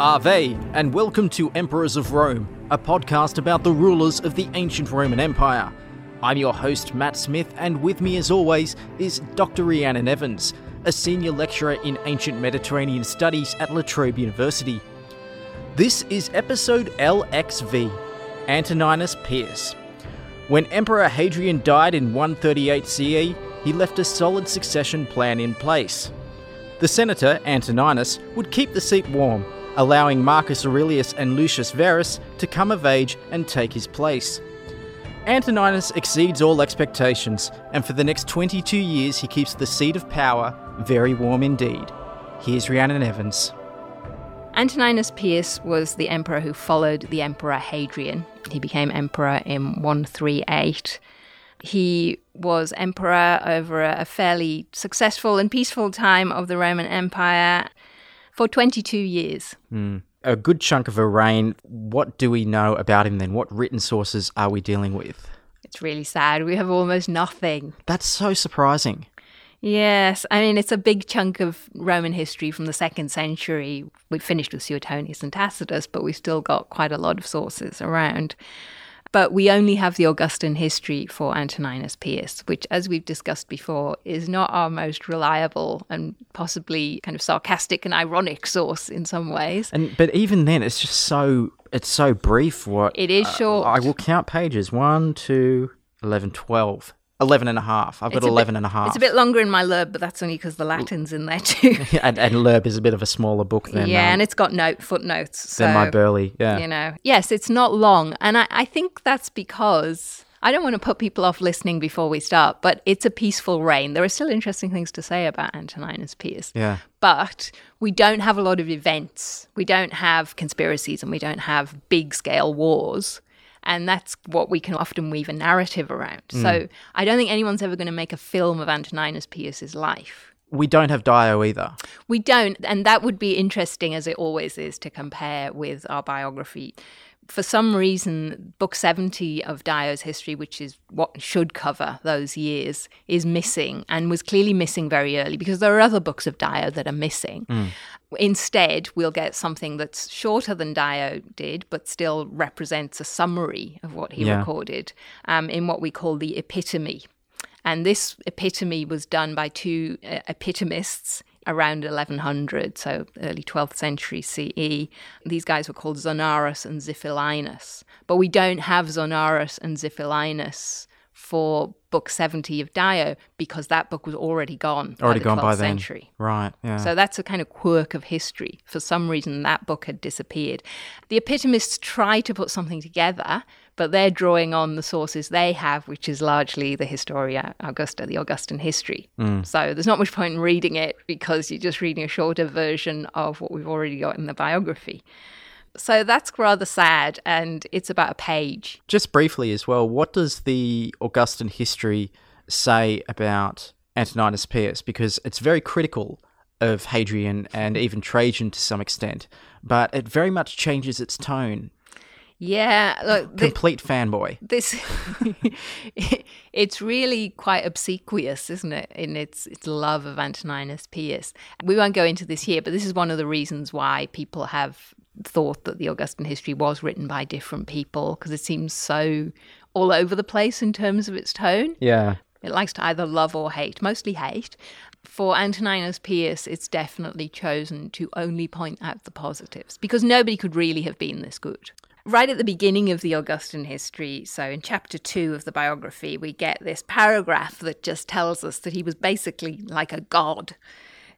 Ave, and welcome to Emperors of Rome, a podcast about the rulers of the ancient Roman Empire. I'm your host, Matt Smith, and with me, as always, is Dr. Rhiannon Evans, a senior lecturer in ancient Mediterranean studies at La Trobe University. This is episode LXV Antoninus Pius. When Emperor Hadrian died in 138 CE, he left a solid succession plan in place. The senator, Antoninus, would keep the seat warm allowing Marcus Aurelius and Lucius Verus to come of age and take his place. Antoninus exceeds all expectations, and for the next 22 years he keeps the seat of power very warm indeed. Here's Rhiannon Evans. Antoninus Pius was the emperor who followed the emperor Hadrian. He became emperor in 138. He was emperor over a fairly successful and peaceful time of the Roman Empire for 22 years. Mm. A good chunk of a reign. What do we know about him then? What written sources are we dealing with? It's really sad. We have almost nothing. That's so surprising. Yes, I mean, it's a big chunk of Roman history from the second century. We finished with Suetonius and Tacitus, but we've still got quite a lot of sources around. But we only have the Augustan history for Antoninus Pius, which, as we've discussed before, is not our most reliable and possibly kind of sarcastic and ironic source in some ways. And but even then, it's just so it's so brief. What it is short. Uh, I will count pages: one, two, eleven, twelve. 11 and a half. I've got 11 bit, and a half. It's a bit longer in my Loeb, but that's only because the Latin's in there too. and, and Loeb is a bit of a smaller book than Yeah, um, and it's got note footnotes. So, than my Birley. Yeah. You know, yes, it's not long. And I, I think that's because I don't want to put people off listening before we start, but it's a peaceful reign. There are still interesting things to say about Antoninus Pius. Yeah. But we don't have a lot of events. We don't have conspiracies and we don't have big scale wars. And that's what we can often weave a narrative around. Mm. So I don't think anyone's ever going to make a film of Antoninus Pius's life. We don't have Dio either. We don't. And that would be interesting, as it always is, to compare with our biography. For some reason, Book 70 of Dio's history, which is what should cover those years, is missing and was clearly missing very early because there are other books of Dio that are missing. Mm. Instead, we'll get something that's shorter than Dio did, but still represents a summary of what he yeah. recorded um, in what we call the epitome. And this epitome was done by two uh, epitomists around 1100, so early 12th century CE. These guys were called Zonaras and Xiphilinus. But we don't have Zonaras and Xiphilinus for book 70 of Dio because that book was already gone already by gone by century. then right yeah so that's a kind of quirk of history for some reason that book had disappeared the epitomists try to put something together but they're drawing on the sources they have which is largely the historia augusta the augustan history mm. so there's not much point in reading it because you're just reading a shorter version of what we've already got in the biography so that's rather sad, and it's about a page. Just briefly as well, what does the Augustan history say about Antoninus Pius? Because it's very critical of Hadrian and even Trajan to some extent, but it very much changes its tone. Yeah, look, complete fanboy. This, it's really quite obsequious, isn't it? In its its love of Antoninus Pius. We won't go into this here, but this is one of the reasons why people have thought that the Augustan history was written by different people because it seems so all over the place in terms of its tone. Yeah. It likes to either love or hate, mostly hate. For Antoninus Pius, it's definitely chosen to only point out the positives because nobody could really have been this good. Right at the beginning of the Augustan history, so in chapter two of the biography, we get this paragraph that just tells us that he was basically like a god.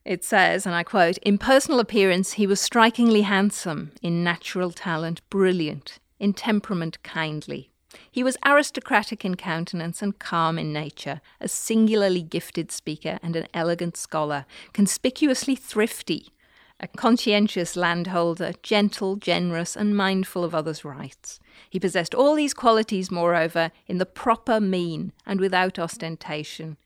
It says, and I quote, In personal appearance, he was strikingly handsome, in natural talent, brilliant, in temperament, kindly. He was aristocratic in countenance and calm in nature, a singularly gifted speaker and an elegant scholar, conspicuously thrifty, a conscientious landholder, gentle, generous, and mindful of others' rights. He possessed all these qualities, moreover, in the proper mean and without ostentation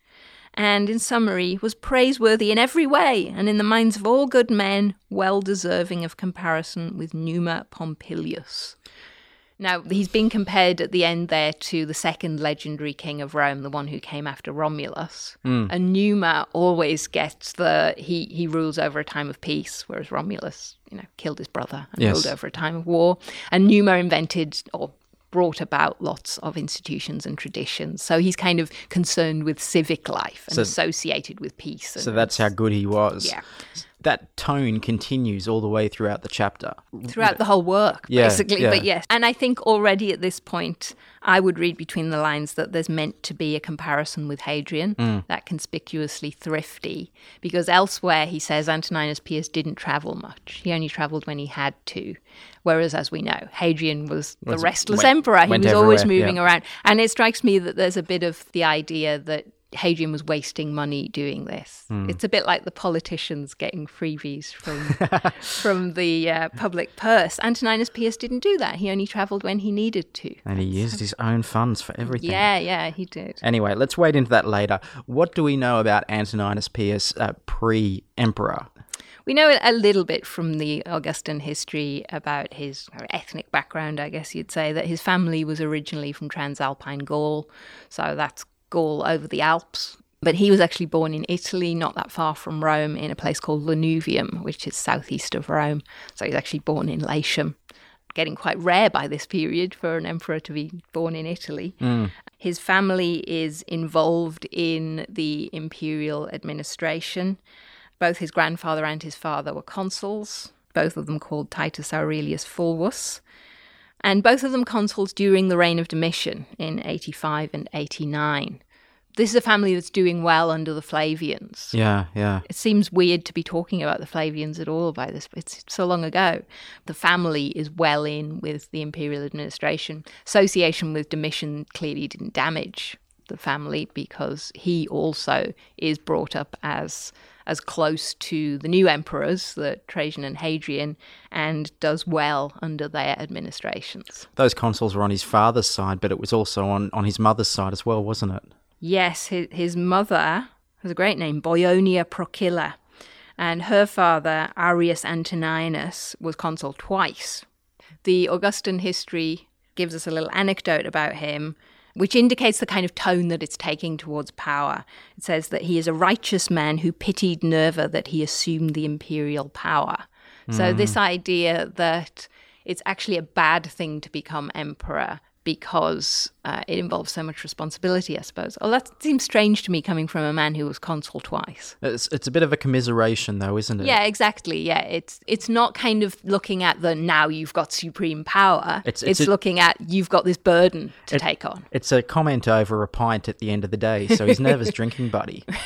and, in summary, was praiseworthy in every way, and in the minds of all good men, well deserving of comparison with Numa Pompilius. Now, he's been compared at the end there to the second legendary king of Rome, the one who came after Romulus. Hmm. And Numa always gets the he he rules over a time of peace, whereas Romulus, you know, killed his brother and Yes. ruled over a time of war. And Numa invented or brought about lots of institutions and traditions. So he's kind of concerned with civic life and So- associated with peace. And So that's how good he was. Yeah. That tone continues all the way throughout the chapter. throughout the whole work, Yeah, basically. yeah. But yes, and I think already at this point, I would read between the lines that there's meant to be a comparison with Hadrian, Mm. that conspicuously thrifty, because elsewhere he says Antoninus Pius didn't travel much. He only travelled when he had to. Whereas, as we know, Hadrian was the Was- restless went- emperor. He was always moving yeah. around. And it strikes me that there's a bit of the idea that Hadrian was wasting money doing this. Hmm. It's a bit like the politicians getting freebies from from the uh, public purse. Antoninus Pius didn't do that. He only travelled when he needed to. And he used his own funds for everything. Yeah, yeah, he did. Anyway, let's wade into that later. What do we know about Antoninus Pius uh, pre emperor? We know a little bit from the Augustan history about his ethnic background, I guess you'd say, that his family was originally from Transalpine Gaul. So that's Gaul over the Alps. But he was actually born in Italy, not that far from Rome, in a place called Lanuvium, which is southeast of Rome. So he's actually born in Latium. Getting quite rare by this period for an emperor to be born in Italy. Mm. His family is involved in the imperial administration. Both his grandfather and his father were consuls, both of them called Titus Aurelius Fulvus, and both of them consuls during the reign of Domitian in 85 and 89. This is a family that's doing well under the Flavians. Yeah, yeah. It seems weird to be talking about the Flavians at all by this. It's so long ago. The family is well in with the imperial administration. Association with Domitian clearly didn't damage the family because he also is brought up as as close to the new emperors, the Trajan and Hadrian, and does well under their administrations. Those consuls were on his father's side, but it was also on, on his mother's side as well, wasn't it? Yes, his, his mother has a great name, Boionia Procilla, and her father, Arrius Antoninus, was consul twice. The Augustan history gives us a little anecdote about him, which indicates the kind of tone that it's taking towards power. It says that he is a righteous man who pitied Nerva that he assumed the imperial power. So, this hmm. idea that it's actually a bad thing to become emperor because uh, it involves so much responsibility, I suppose. Oh, that seems strange to me coming from a man who was consul twice. It's, it's a bit of a commiseration, though, isn't it? Yeah, exactly. Yeah, it's it's not kind of looking at the now you've got supreme power. It's- It's, it's a- looking at you've got this burden to take on. It's a comment over a pint at the end of the day, so he's nervous drinking buddy.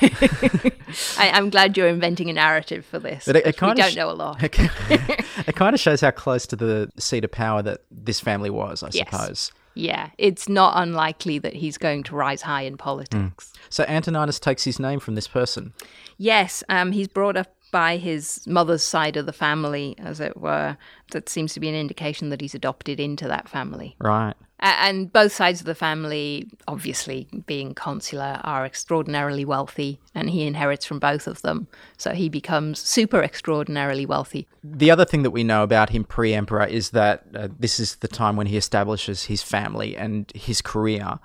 I, I'm glad you're inventing a narrative for this. But it- it 'cause we kinda don't know a lot. it kind of shows how close to the seat of power that this family was, I Yes. suppose. Yeah, it's not unlikely that he's going to rise high in politics. So Antoninus takes his name from this person. Yes, um, he's brought up by his mother's side of the family, as it were. That seems to be an indication that he's adopted into that family. Right. And both sides of the family, obviously being consular, are extraordinarily wealthy, and he inherits from both of them. So he becomes super extraordinarily wealthy. The other thing that we know about him pre emperor is that uh, this is the time when he establishes his family and his career.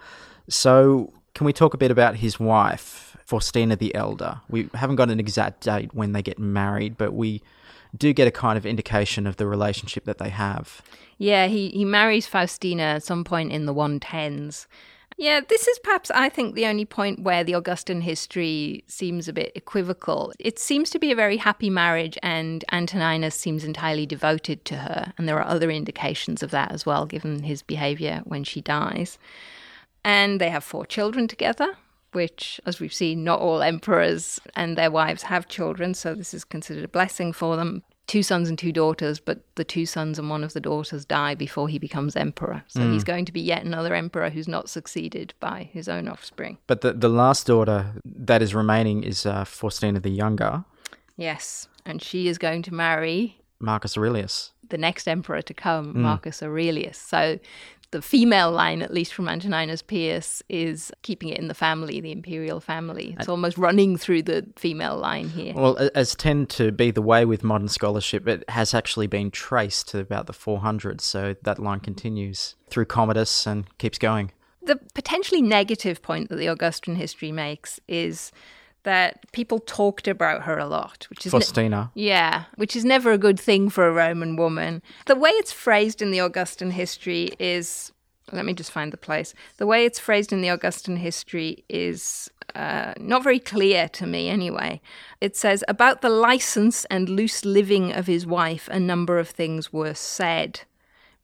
So, can we talk a bit about his wife, Faustina the Elder? We haven't got an exact date when they get married, but we do get a kind of indication of the relationship that they have. Yeah, he, he marries Faustina at some point in the 110s. Yeah, this is perhaps, I think, the only point where the Augustan history seems a bit equivocal. It seems to be a very happy marriage, and Antoninus seems entirely devoted to her. And there are other indications of that as well, given his behavior when she dies. And they have four children together, which, as we've seen, not all emperors and their wives have children, so this is considered a blessing for them. Two sons and two daughters, but the two sons and one of the daughters die before he becomes emperor. So he's going to be yet another emperor who's not succeeded by his own offspring. But the, the last daughter that is remaining is uh, Faustina the Younger, Yes, and she is going to marry Marcus Aurelius. The next emperor to come, mm. Marcus Aurelius. So the female line, at least from Antoninus Pius, is keeping it in the family, the imperial family. It's uh, almost running through the female line here. Well, as tend to be the way with modern scholarship, it has actually been traced to about the 400s, so that line continues through Commodus and keeps going. The potentially negative point that the Augustan history makes is that people talked about her a lot, which is Faustina. Ne- yeah, which is never a good thing for a Roman woman. The way it's phrased in the Augustan history is let me just find the place. The way it's phrased in the Augustan history is uh, not very clear to me, anyway. It says, About the license and loose living of his wife, a number of things were said,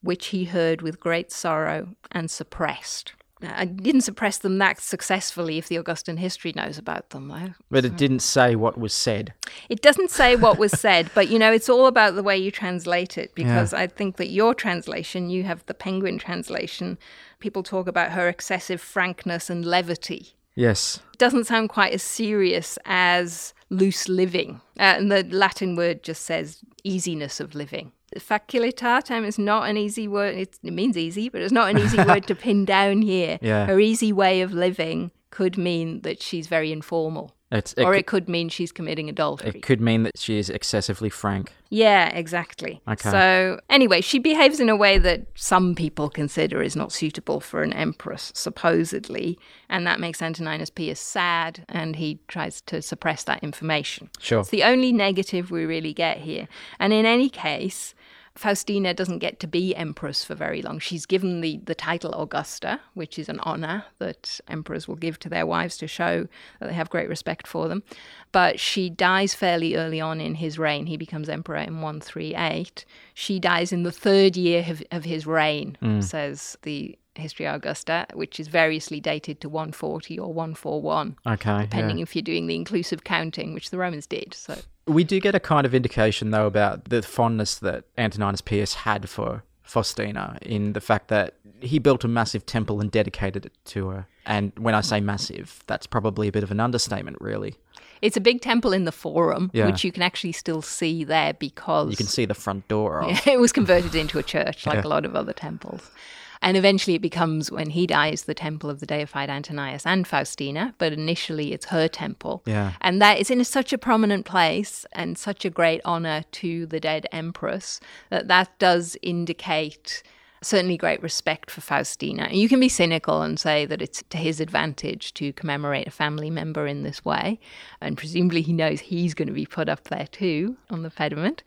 which he heard with great sorrow and suppressed. I didn't suppress them that successfully if the Augustan history knows about them, though. But it didn't say what was said. It doesn't say what was said, but you know, it's all about the way you translate it because yeah. I think that your translation, you have the Penguin translation, people talk about her excessive frankness and levity. Yes. It doesn't sound quite as serious as loose living. Uh, and the Latin word just says easiness of living facilitatem is not an easy word. It's, it means easy, but it's not an easy word to pin down here. Yeah. Her easy way of living could mean that she's very informal. It's, it or it could mean she's committing adultery. It could mean that she is excessively frank. Yeah, exactly. Okay. So, anyway, she behaves in a way that some people consider is not suitable for an empress, supposedly. And that makes Antoninus Pius sad, and he tries to suppress that information. Sure. It's the only negative we really get here. And in any case, Faustina doesn't get to be empress for very long. She's given the, the title Augusta, which is an honor that emperors will give to their wives to show that they have great respect for them. But she dies fairly early on in his reign. He becomes emperor in 138. She dies in the third year of, of his reign, mm. says the Historia Augusta, which is variously dated to 140 or 141. Okay. Depending yeah. if you're doing the inclusive counting, which the Romans did. So we do get a kind of indication, though, about the fondness that Antoninus Pius had for Faustina in the fact that he built a massive temple and dedicated it to her. And when I say massive, that's probably a bit of an understatement, really. It's a big temple in the Forum, yeah. which you can actually still see there because you can see the front door. Of. it was converted into a church, like yeah. a lot of other temples. And eventually it becomes, when he dies, the temple of the deified Antonius and Faustina, but initially it's her temple. Yeah. And that is in such a prominent place and such a great honor to the dead empress that that does indicate certainly great respect for Faustina. You can be cynical and say that it's to his advantage to commemorate a family member in this way, and presumably he knows he's going to be put up there too on the pediment.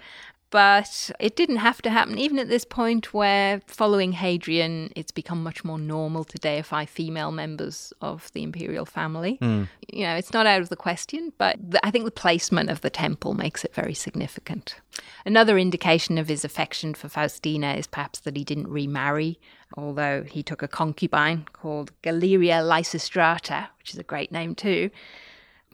But it didn't have to happen, even at this point where, following Hadrian, it's become much more normal to deify female members of the imperial family. Mm. You know, it's not out of the question, but the, I think the placement of the temple makes it very significant. Another indication of his affection for Faustina is perhaps that he didn't remarry, although he took a concubine called Galeria Lysistrata, which is a great name too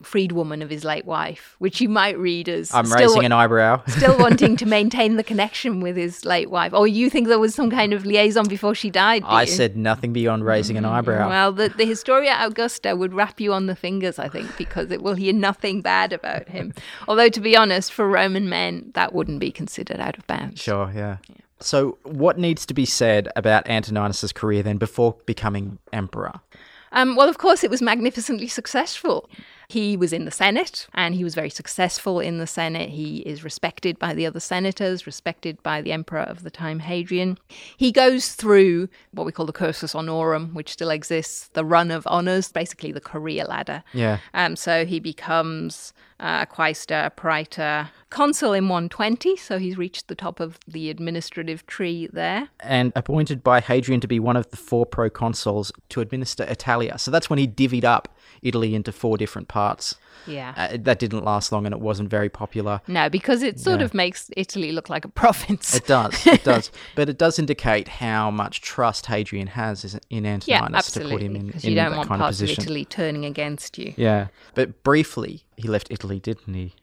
freedwoman of his late wife, which you might read as I'm raising an eyebrow. still wanting to maintain the connection with his late wife. Or you think there was some kind of liaison before she died? I you? said nothing beyond raising an eyebrow. Well, the, the Historia Augusta would rap you on the fingers, I think, because it will hear nothing bad about him. Although, to be honest, for Roman men, that wouldn't be considered out of bounds. Sure, yeah. yeah. So, what needs to be said about Antoninus's career then before becoming emperor? Um, well, of course, it was magnificently successful. He was in the Senate and he was very successful in the Senate. He is respected by the other senators, respected by the emperor of the time, Hadrian. He goes through what we call the cursus honorum, which still exists, the run of honors, basically the career ladder. Yeah. Um, so he becomes uh, quaestor, praetor, consul in 120, so he's reached the top of the administrative tree there. And appointed by Hadrian to be one of the four proconsuls to administer Italia. So that's when he divvied up Italy into four different parts. Yeah. Uh, that didn't last long and it wasn't very popular. No, because it sort yeah. of makes Italy look like a province. It does. It does. but it does indicate how much trust Hadrian has in Antoninus yeah, to put him in, in you don't that want kind parts of position. of Italy turning against you. Yeah. But briefly, he left Italy, didn't he?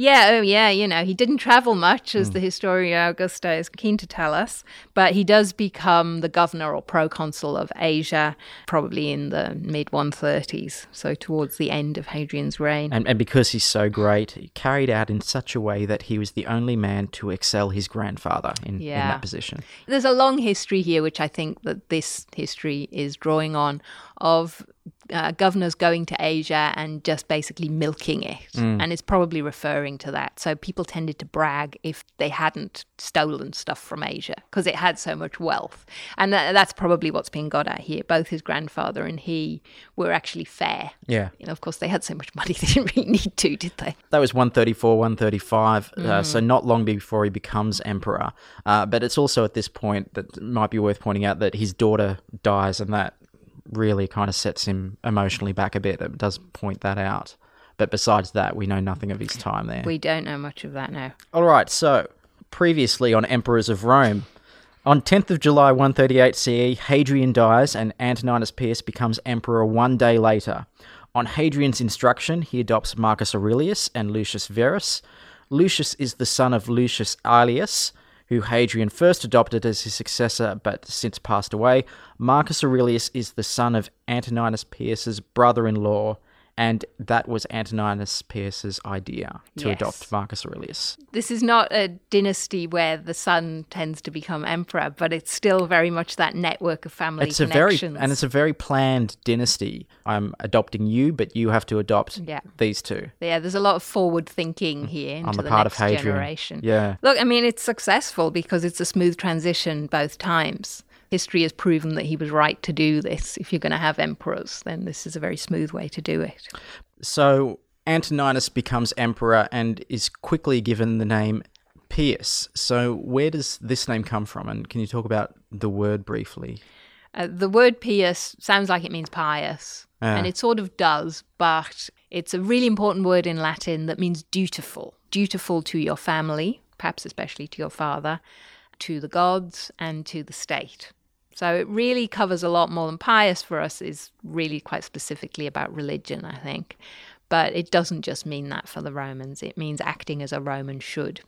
Yeah, oh yeah, you know, he didn't travel much, as hmm. the Historia Augusta is keen to tell us, but he does become the governor or proconsul of Asia, probably in the mid 130s, so towards the end of Hadrian's reign. And, and because he's so great, he carried out in such a way that he was the only man to excel his grandfather in, in that position. There's a long history here, which I think that this history is drawing on, of uh, governors going to Asia and just basically milking it. And it's probably referring to that. So people tended to brag if they hadn't stolen stuff from Asia because it had so much wealth. And tha- that's probably what's being got at here. Both his grandfather and he were actually fair. Yeah. You know, of course, they had so much money they didn't really need to, did they? That was 134, 135, uh, Mm. so not long before he becomes emperor. Uh, but it's also at this point that might be worth pointing out that his daughter dies, and that really kind of sets him emotionally back a bit. It does point that out. But besides that, we know nothing of his time there. We don't know much of that now. All right, so previously on Emperors of Rome, on 10th of July 138 CE, Hadrian dies and Antoninus Pius becomes emperor one day later. On Hadrian's instruction, he adopts Marcus Aurelius and Lucius Verus. Lucius is the son of Lucius Aelius, who Hadrian first adopted as his successor but since passed away. Marcus Aurelius is the son of Antoninus Pius's brother-in-law, and that was Antoninus Pius's idea to Yes. adopt Marcus Aurelius. this is not a dynasty where the son tends to become emperor, but it's still very much that network of family it's a very connections. and it's a very planned dynasty. I'm adopting you, but you have to adopt Yeah. these two yeah, there's a lot of forward thinking mm-hmm. here into on the, part of Hadrian. generation. Yeah, Look, I mean, it's successful because it's a smooth transition both times. History has proven that he was right to do this. If you're going to have emperors, then this is a very smooth way to do it. so Antoninus becomes emperor and is quickly given the name Pius. So where does this name come from? And can you talk about the word briefly? Uh, the word pious sounds like it means pious, Yeah. and it sort of does, but it's a really important word in Latin that means dutiful. Dutiful to your family, perhaps especially to your father, to the gods, and to the state. So it really covers a lot more than pious for us, is really quite specifically about religion, I think. But it doesn't just mean that for the Romans, it means acting as a Roman should.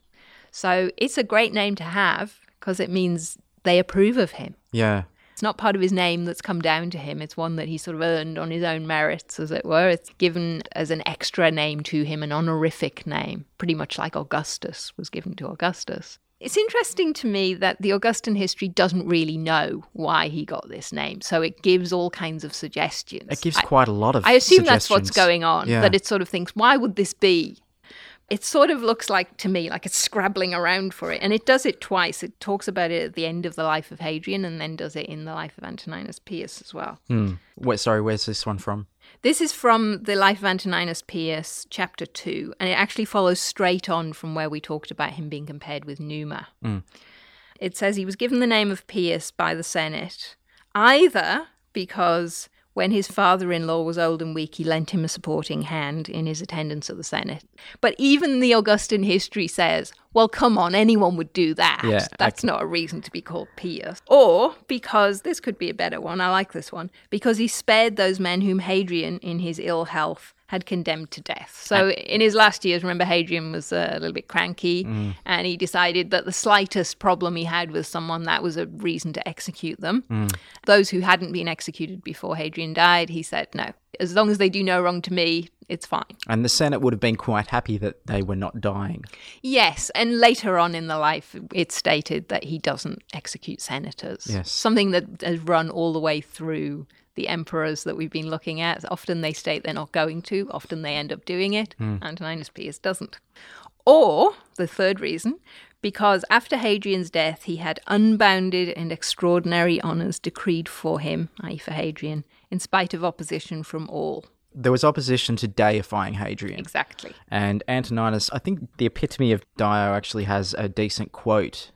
So it's a great name to have because it means they approve of him. Yeah, It's not part of his name that's come down to him. It's one that he sort of earned on his own merits, as it were. It's given as an extra name to him, an honorific name, pretty much like Augustus was given to Augustus. It's interesting to me that the Augustan history doesn't really know why he got this name, so it gives all kinds of suggestions. it gives I- quite a lot of. I assume that's what's going on. Yeah. That it sort of thinks, why would this be? It sort of looks like to me like it's scrabbling around for it, and it does it twice. It talks about it at the end of the life of Hadrian, and then does it in the life of Antoninus Pius as well. Hmm. Wait, sorry, where's this one from? This is from the life of Antoninus Pius, chapter two, and it actually follows straight on from where we talked about him being compared with Numa. Mm. It says he was given the name of Pius by the Senate, either because when his father in law was old and weak, he lent him a supporting hand in his attendance at the Senate. But even the Augustan history says, well, come on, anyone would do that. Yeah, That's not a reason to be called Pius. Or because, this could be a better one, I like this one, because he spared those men whom Hadrian, in his ill health, had condemned to death. So in his last years, remember, Hadrian was uh, a little bit cranky and he decided that the slightest problem he had with someone, that was a reason to execute them. Those who hadn't been executed before Hadrian died, he said, no, as long as they do no wrong to me, it's fine. And the Senate would have been quite happy that they were not dying. Yes, and later on in the life, it's stated that he doesn't execute senators. Yes. Something that has run all the way through the emperors that we've been looking at. Often they state they're not going to, often they end up doing it. Hmm. Antoninus Pius doesn't. Or, the third reason, because after Hadrian's death, he had unbounded and extraordinary honours decreed for him, i.e., for Hadrian, in spite of opposition from all. There was opposition to deifying Hadrian. Exactly. And Antoninus, I think the epitome of Dio actually has a decent quote.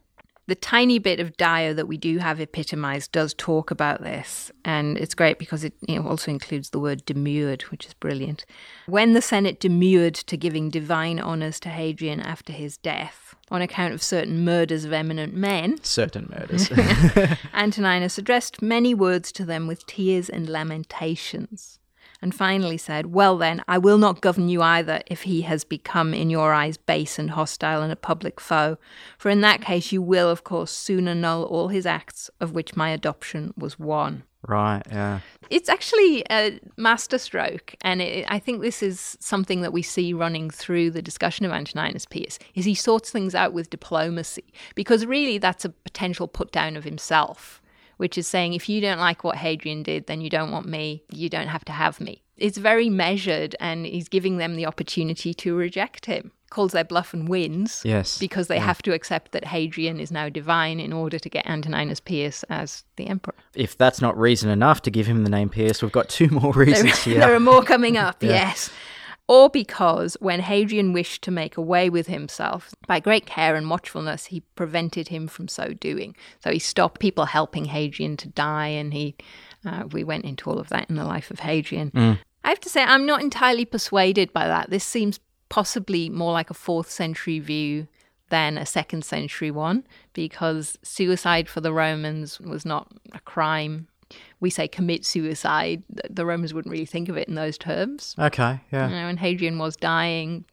The tiny bit of Dio that we do have epitomized does talk about this, and it's great because it you know, also includes the word demurred, which is brilliant. When the Senate demurred to giving divine honours to Hadrian after his death, on account of certain murders of eminent men, Certain murders. Antoninus addressed many words to them with tears and lamentations. And finally said, Well, then, I will not govern you either if he has become in your eyes base and hostile and a public foe. For in that case, you will, of course, soon annul all his acts, of which my adoption was one. Right, yeah. It's actually a masterstroke, and it, I think this is something that we see running through the discussion of Antoninus Pius. Is he sorts things out with diplomacy because really that's a potential put down of himself, which is saying if you don't like what Hadrian did, then you don't want me. You don't have to have me. It's very measured, and he's giving them the opportunity to reject him calls their bluff and wins. Yes. Because they yeah. have to accept that Hadrian is now divine in order to get Antoninus Pius as the emperor. If that's not reason enough to give him the name Pius, we've got two more reasons there, here. There are more coming up, yeah. yes. Or because when Hadrian wished to make away with himself, by great care and watchfulness, he prevented him from so doing. So he stopped people helping Hadrian to die, and he, uh, we went into all of that in the life of Hadrian. Mm. I have to say, I'm not entirely persuaded by that. This seems possibly more like a fourth century view than a second century one because suicide for the Romans was not a crime. We say commit suicide. The Romans wouldn't really think of it in those terms. Okay, yeah. You know, and Hadrian was dying.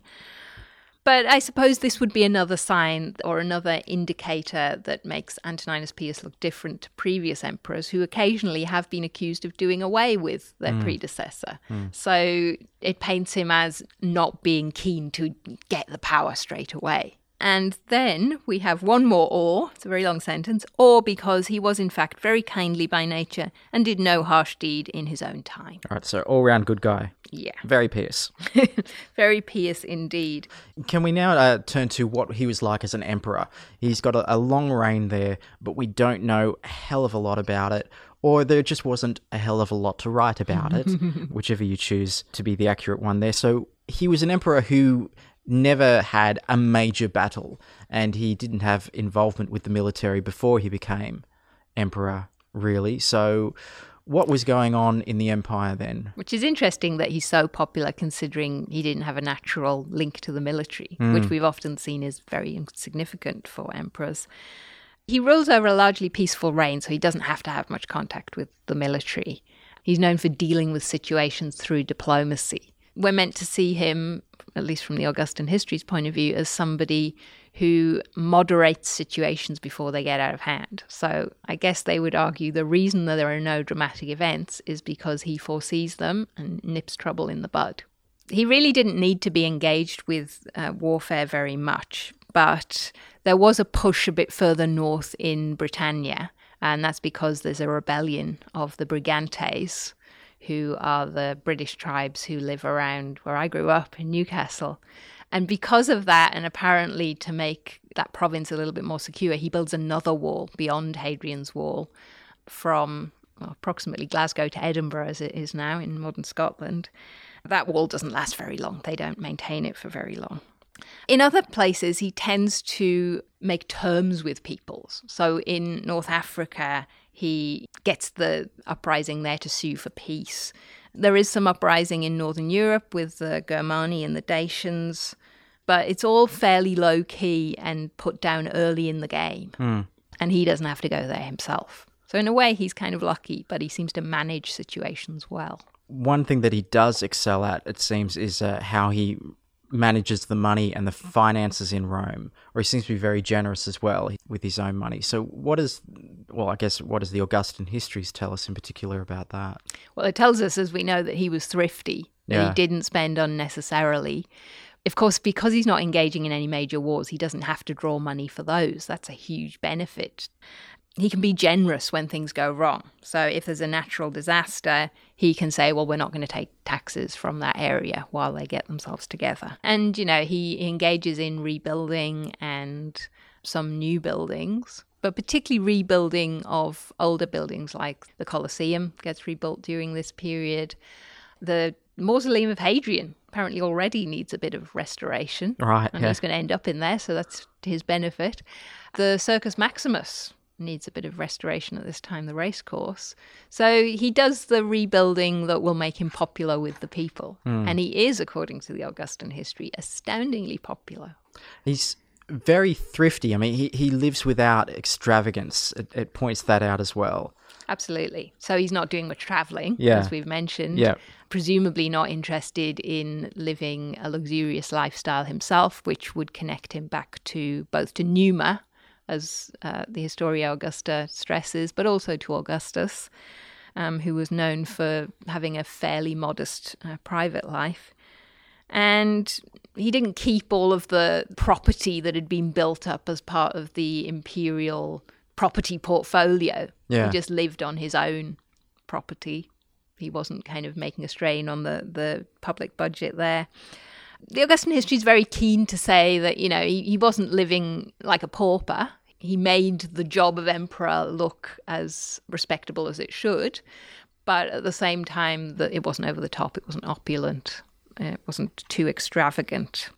But I suppose this would be another sign or another indicator that makes Antoninus Pius look different to previous emperors who occasionally have been accused of doing away with their mm. predecessor. Mm. So it paints him as not being keen to get the power straight away. And then we have one more or, it's a very long sentence, or because he was in fact very kindly by nature and did no harsh deed in his own time. All right, so all round good guy. Yeah. Very pious. very pious indeed. Can we now uh, turn to what he was like as an emperor? He's got a, a long reign there, but we don't know a hell of a lot about it or there just wasn't a hell of a lot to write about it, whichever you choose to be the accurate one there. So he was an emperor who never had a major battle, and he didn't have involvement with the military before he became emperor, really. So, what was going on in the empire then? Which is interesting that he's so popular considering he didn't have a natural link to the military, mm. which we've often seen is very insignificant for emperors. He rules over a largely peaceful reign, so he doesn't have to have much contact with the military. He's known for dealing with situations through diplomacy. We're meant to see him at least from the Augustan history's point of view, as somebody who moderates situations before they get out of hand. So I guess they would argue the reason that there are no dramatic events is because he foresees them and nips trouble in the bud. He really didn't need to be engaged with uh, warfare very much, but there was a push a bit further north in Britannia, and that's because there's a rebellion of the Brigantes who are the British tribes who live around where I grew up in Newcastle. And because of that, and apparently to make that province a little bit more secure, he builds another wall beyond Hadrian's Wall from approximately Glasgow to Edinburgh, as it is now in modern Scotland. That wall doesn't last very long, they don't maintain it for very long. In other places, he tends to make terms with peoples. So in North Africa, he gets the uprising there to sue for peace. There is some uprising in Northern Europe with the Germani and the Dacians, but it's all fairly low key and put down early in the game. Mm. And he doesn't have to go there himself. So, in a way, he's kind of lucky, but he seems to manage situations well. One thing that he does excel at, it seems, is uh, how he manages the money and the finances in Rome, or he seems to be very generous as well with his own money. So, what is, well, I guess, what does the Augustan histories tell us in particular about that? Well, it tells us, as we know, that he was thrifty, that Yeah. he didn't spend unnecessarily. Of course, because he's not engaging in any major wars, he doesn't have to draw money for those. That's a huge benefit. He can be generous when things go wrong. So, if there's a natural disaster, he can say, Well, we're not going to take taxes from that area while they get themselves together. And, you know, he engages in rebuilding and some new buildings, but particularly rebuilding of older buildings like the Colosseum gets rebuilt during this period. The mausoleum of Hadrian apparently already needs a bit of restoration. Right, And yeah. he's going to end up in there, so that's to his benefit. The Circus Maximus needs a bit of restoration at this time, the racecourse. So he does the rebuilding that will make him popular with the people. Hmm. And he is, according to the Augustan history, astoundingly popular. He's very thrifty. I mean, he, he lives without extravagance. It, it points that out as well. Absolutely. So he's not doing much traveling, Yeah. as we've mentioned. Yeah. Presumably not interested in living a luxurious lifestyle himself, which would connect him back to both to Numa, as uh, the Historia Augusta stresses, but also to Augustus, um, who was known for having a fairly modest uh, private life. And he didn't keep all of the property that had been built up as part of the imperial property portfolio. Yeah. He just lived on his own property. He wasn't kind of making a strain on the, the public budget there. The Augustan history is very keen to say that, you know, he, he wasn't living like a pauper. He made the job of emperor look as respectable as it should, but at the same time, that it wasn't over the top, it wasn't opulent, it wasn't too extravagant.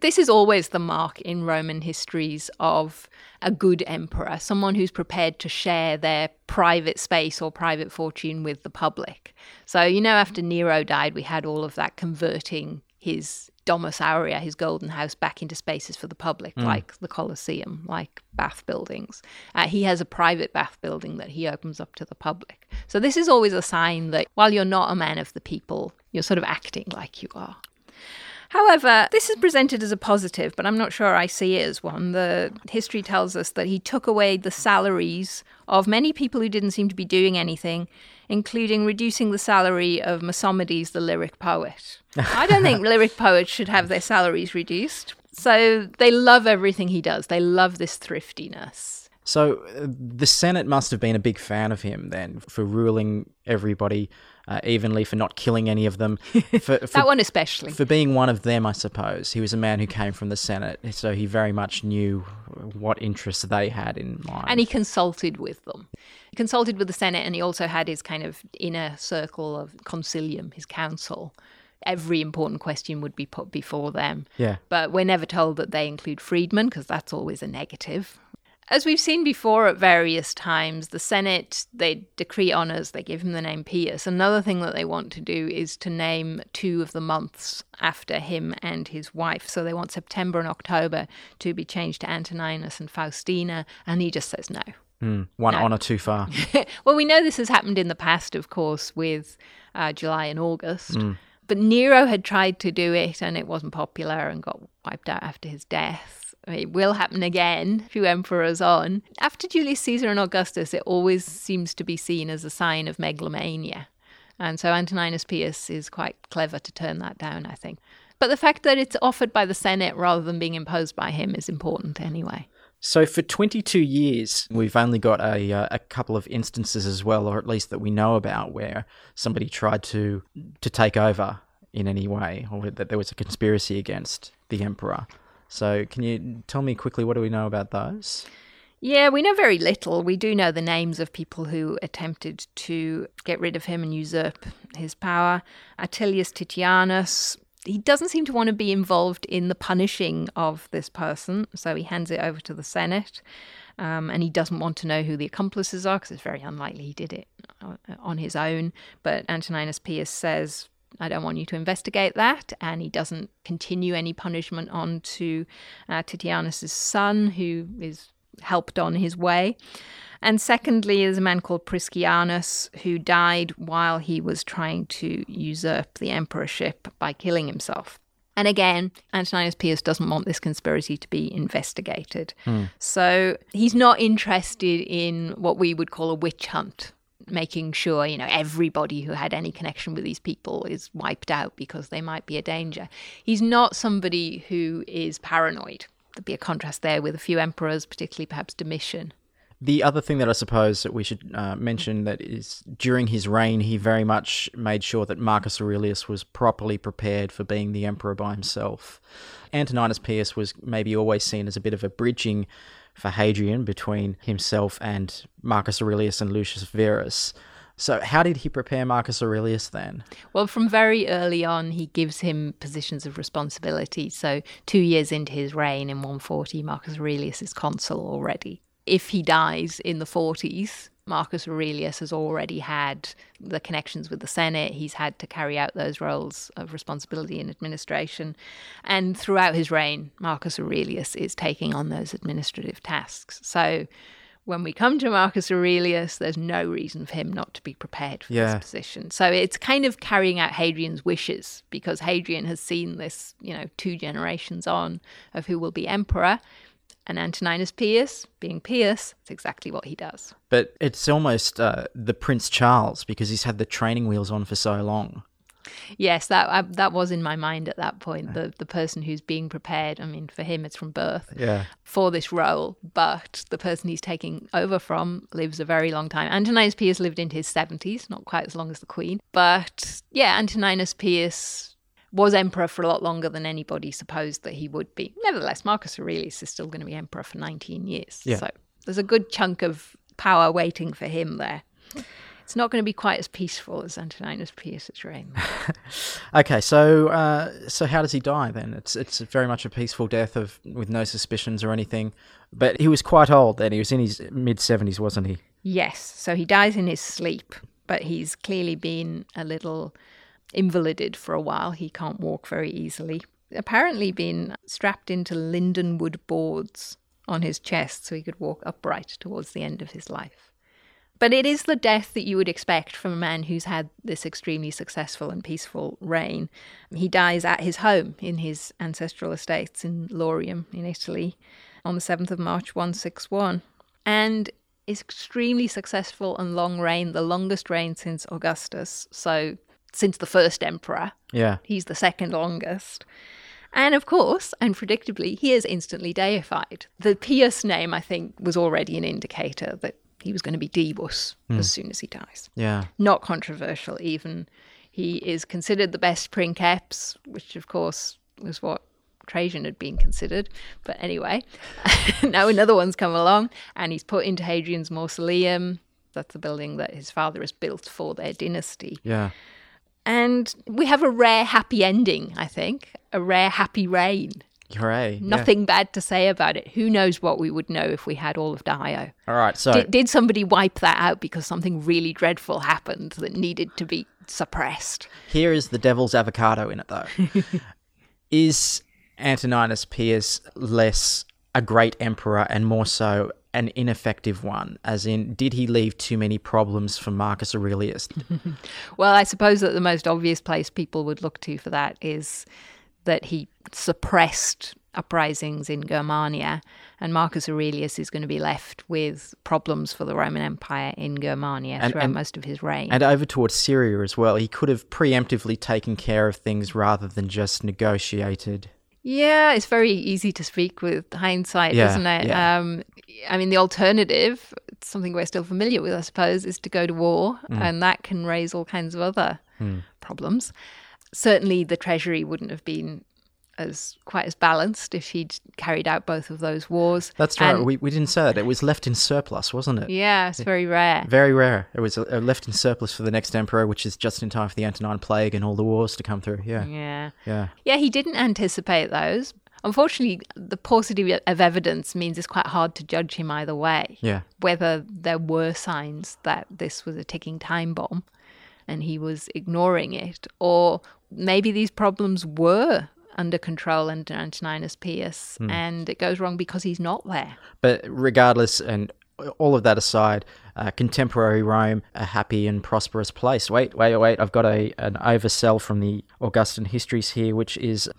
This is always the mark in Roman histories of a good emperor, someone who's prepared to share their private space or private fortune with the public. So, you know, after Nero died, we had all of that converting his Domus Aurea, his golden house, back into spaces for the public, like the Colosseum, like bath buildings. Uh, he has a private bath building that he opens up to the public. So, this is always a sign that while you're not a man of the people, you're sort of acting like you are. However, this is presented as a positive, but I'm not sure I see it as one. The history tells us that he took away the salaries of many people who didn't seem to be doing anything, including reducing the salary of Mesomedes, the lyric poet. I don't think lyric poets should have their salaries reduced. So they love everything he does. They love this thriftiness. So uh, the Senate must have been a big fan of him then for ruling everybody uh, evenly, for not killing any of them, for, for, That one especially. for being one of them, I suppose. He was a man who came from the Senate, so he very much knew what interests they had in mind. And he consulted with them. He consulted with the Senate and he also had his kind of inner circle of concilium, his council. Every important question would be put before them. yeah. But we're never told that they include freedmen because that's always a negative. As we've seen before at various times, the Senate, they decree honours, they give him the name Pius. Another thing that they want to do is to name two of the months after him and his wife. So they want September and October to be changed to Antoninus and Faustina, and he just says no. Hmm. One honour too far. well, we know this has happened in the past, of course, with uh, July and August. But Nero had tried to do it and it wasn't popular and got wiped out after his death. It will happen again, a few emperors on. After Julius Caesar and Augustus, it always seems to be seen as a sign of megalomania. And so Antoninus Pius is quite clever to turn that down, I think. But the fact that it's offered by the Senate rather than being imposed by him is important anyway. So for 22 years, we've only got a, uh, a couple of instances as well, or at least that we know about, where somebody tried to to take over in any way, or that there was a conspiracy against the emperor. So can you tell me quickly what do we know about those? Yeah, we know very little. We do know the names of people who attempted to get rid of him and usurp his power. Attilius Titianus, he doesn't seem to want to be involved in the punishing of this person, so he hands it over to the Senate. Um, and he doesn't want to know who the accomplices are because it's very unlikely he did it uh, on his own. But Antoninus Pius says, I don't want you to investigate that. And he doesn't continue any punishment on to uh, Titianus's son, who is helped on his way. And secondly, there's a man called Priscianus who died while he was trying to usurp the emperorship by killing himself. And again, Antoninus Pius doesn't want this conspiracy to be investigated. Hmm. So he's not interested in what we would call a witch hunt, making sure, you know, everybody who had any connection with these people is wiped out because they might be a danger. He's not somebody who is paranoid. There'd be a contrast there with a few emperors, particularly perhaps Domitian. The other thing that I suppose that we should uh, mention that is during his reign, he very much made sure that Marcus Aurelius was properly prepared for being the emperor by himself. Antoninus Pius was maybe always seen as a bit of a bridging for Hadrian between himself and Marcus Aurelius and Lucius Verus. So, how did he prepare Marcus Aurelius then? Well, from very early on, he gives him positions of responsibility. So, two years into his reign in 140, Marcus Aurelius is consul already. If he dies in the 40s, Marcus Aurelius has already had the connections with the Senate. He's had to carry out those roles of responsibility in administration. And throughout his reign, Marcus Aurelius is taking on those administrative tasks. So, when we come to Marcus Aurelius, there's no reason for him not to be prepared for Yeah. this position. So it's kind of carrying out Hadrian's wishes because Hadrian has seen this, you know, two generations on of who will be emperor. And Antoninus Pius, being Pius, it's exactly what he does. But it's almost uh, the Prince Charles because he's had the training wheels on for so long. Yes, that I, that was in my mind at that point. The the person who's being prepared. I mean, for him, it's from birth. Yeah. for this role, but the person he's taking over from lives a very long time. Antoninus Pius lived into his 70s, not quite as long as the Queen. But yeah, Antoninus Pius was emperor for a lot longer than anybody supposed that he would be. Nevertheless, Marcus Aurelius is still going to be emperor for 19 years. Yeah. So there's a good chunk of power waiting for him there. It's not going to be quite as peaceful as Antoninus Pius's reign. Okay, so uh, so how does he die then? It's it's very much a peaceful death of with no suspicions or anything. But he was quite old then. He was in his mid seventies, wasn't he? Yes, so he dies in his sleep, but he's clearly been a little invalided for a while. He can't walk very easily. Apparently, been strapped into lindenwood boards on his chest so he could walk upright towards the end of his life. But it is the death that you would expect from a man who's had this extremely successful and peaceful reign. He dies at his home in his ancestral estates in Lorium in Italy on the 7th of March 161. And is extremely successful and long reign, the longest reign since Augustus. So since the first emperor, Yeah. he's the second longest. And of course, and predictably, he is instantly deified. The Pius name, I think, was already an indicator that he was going to be Divus hmm. as soon as he dies. Yeah. Not controversial, even. He is considered the best princeps, which of course was what Trajan had been considered. But anyway, now another one's come along, and he's put into Hadrian's mausoleum. That's the building that his father has built for their dynasty. Yeah. And we have a rare happy ending, I think, a rare happy reign. Hooray. yeah. Nothing bad to say about it. Who knows what we would know if we had all of Dio? All right. So Did, did somebody wipe that out because something really dreadful happened that needed to be suppressed? here is the devil's avocado in it, though. is Antoninus Pius less a great emperor and more so an ineffective one? As in, did he leave too many problems for Marcus Aurelius? Well, I suppose that the most obvious place people would look to for that is that he suppressed uprisings in Germania, and Marcus Aurelius is going to be left with problems for the Roman Empire in Germania And- throughout and- most of his reign. and over towards Syria as well. He could have preemptively taken care of things rather than just negotiated. Yeah, it's very easy to speak with hindsight, Yeah, isn't it? yeah. Um, I mean, the alternative, it's something we're still familiar with, I suppose, is to go to war, Mm. and that can raise all kinds of other problems. Certainly, the treasury wouldn't have been as quite as balanced if he'd carried out both of those wars. That's right. And- we, we didn't say that. It was left in surplus, wasn't it? yeah, it's very rare. Very rare. It was uh, left in surplus for the next emperor, which is just in time for the Antonine Plague and all the wars to come through. Yeah. Yeah. Yeah. Yeah, he didn't anticipate those. Unfortunately, the paucity of evidence means it's quite hard to judge him either way. Yeah. Whether there were signs that this was a ticking time bomb and he was ignoring it, or maybe these problems were under control under Antoninus Pius and it goes wrong because he's not there. But regardless, and all of that aside, uh, contemporary Rome, a happy and prosperous place. Wait, wait, wait. I've got a an oversell from the Augustan histories here, which is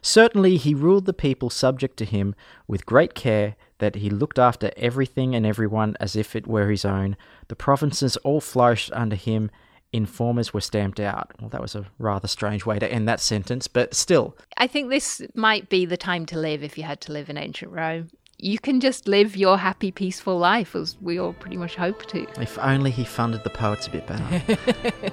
certainly he ruled the people subject to him with great care. That he looked after everything and everyone as if it were his own. The provinces all flourished under him. Informers were stamped out. Well, that was a rather strange way to end that sentence, but still, I think this might be the time to live if you had to live in ancient Rome. You can just live your happy, peaceful life as we all pretty much hope to. If only he funded the poets a bit better.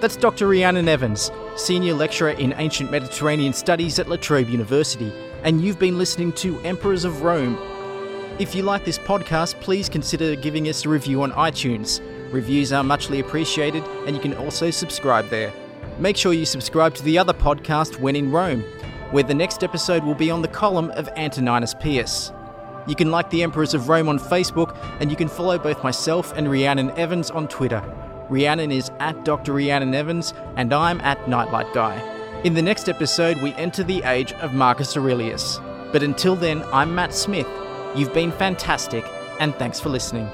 That's Dr. Rhiannon Evans, Senior Lecturer in Ancient Mediterranean Studies at La Trobe University, and you've been listening to Emperors of Rome. If you like this podcast, please consider giving us a review on iTunes. Reviews are muchly appreciated, and you can also subscribe there. Make sure you subscribe to the other podcast, When in Rome, where the next episode will be on the column of Antoninus Pius. You can like the Emperors of Rome on Facebook, and you can follow both myself and Rhiannon Evans on Twitter. Rhiannon is at Dr. Rhiannon Evans, and I'm at Nightlight Guy. In the next episode, we enter the age of Marcus Aurelius. But until then, I'm Matt Smith. You've been fantastic, and thanks for listening.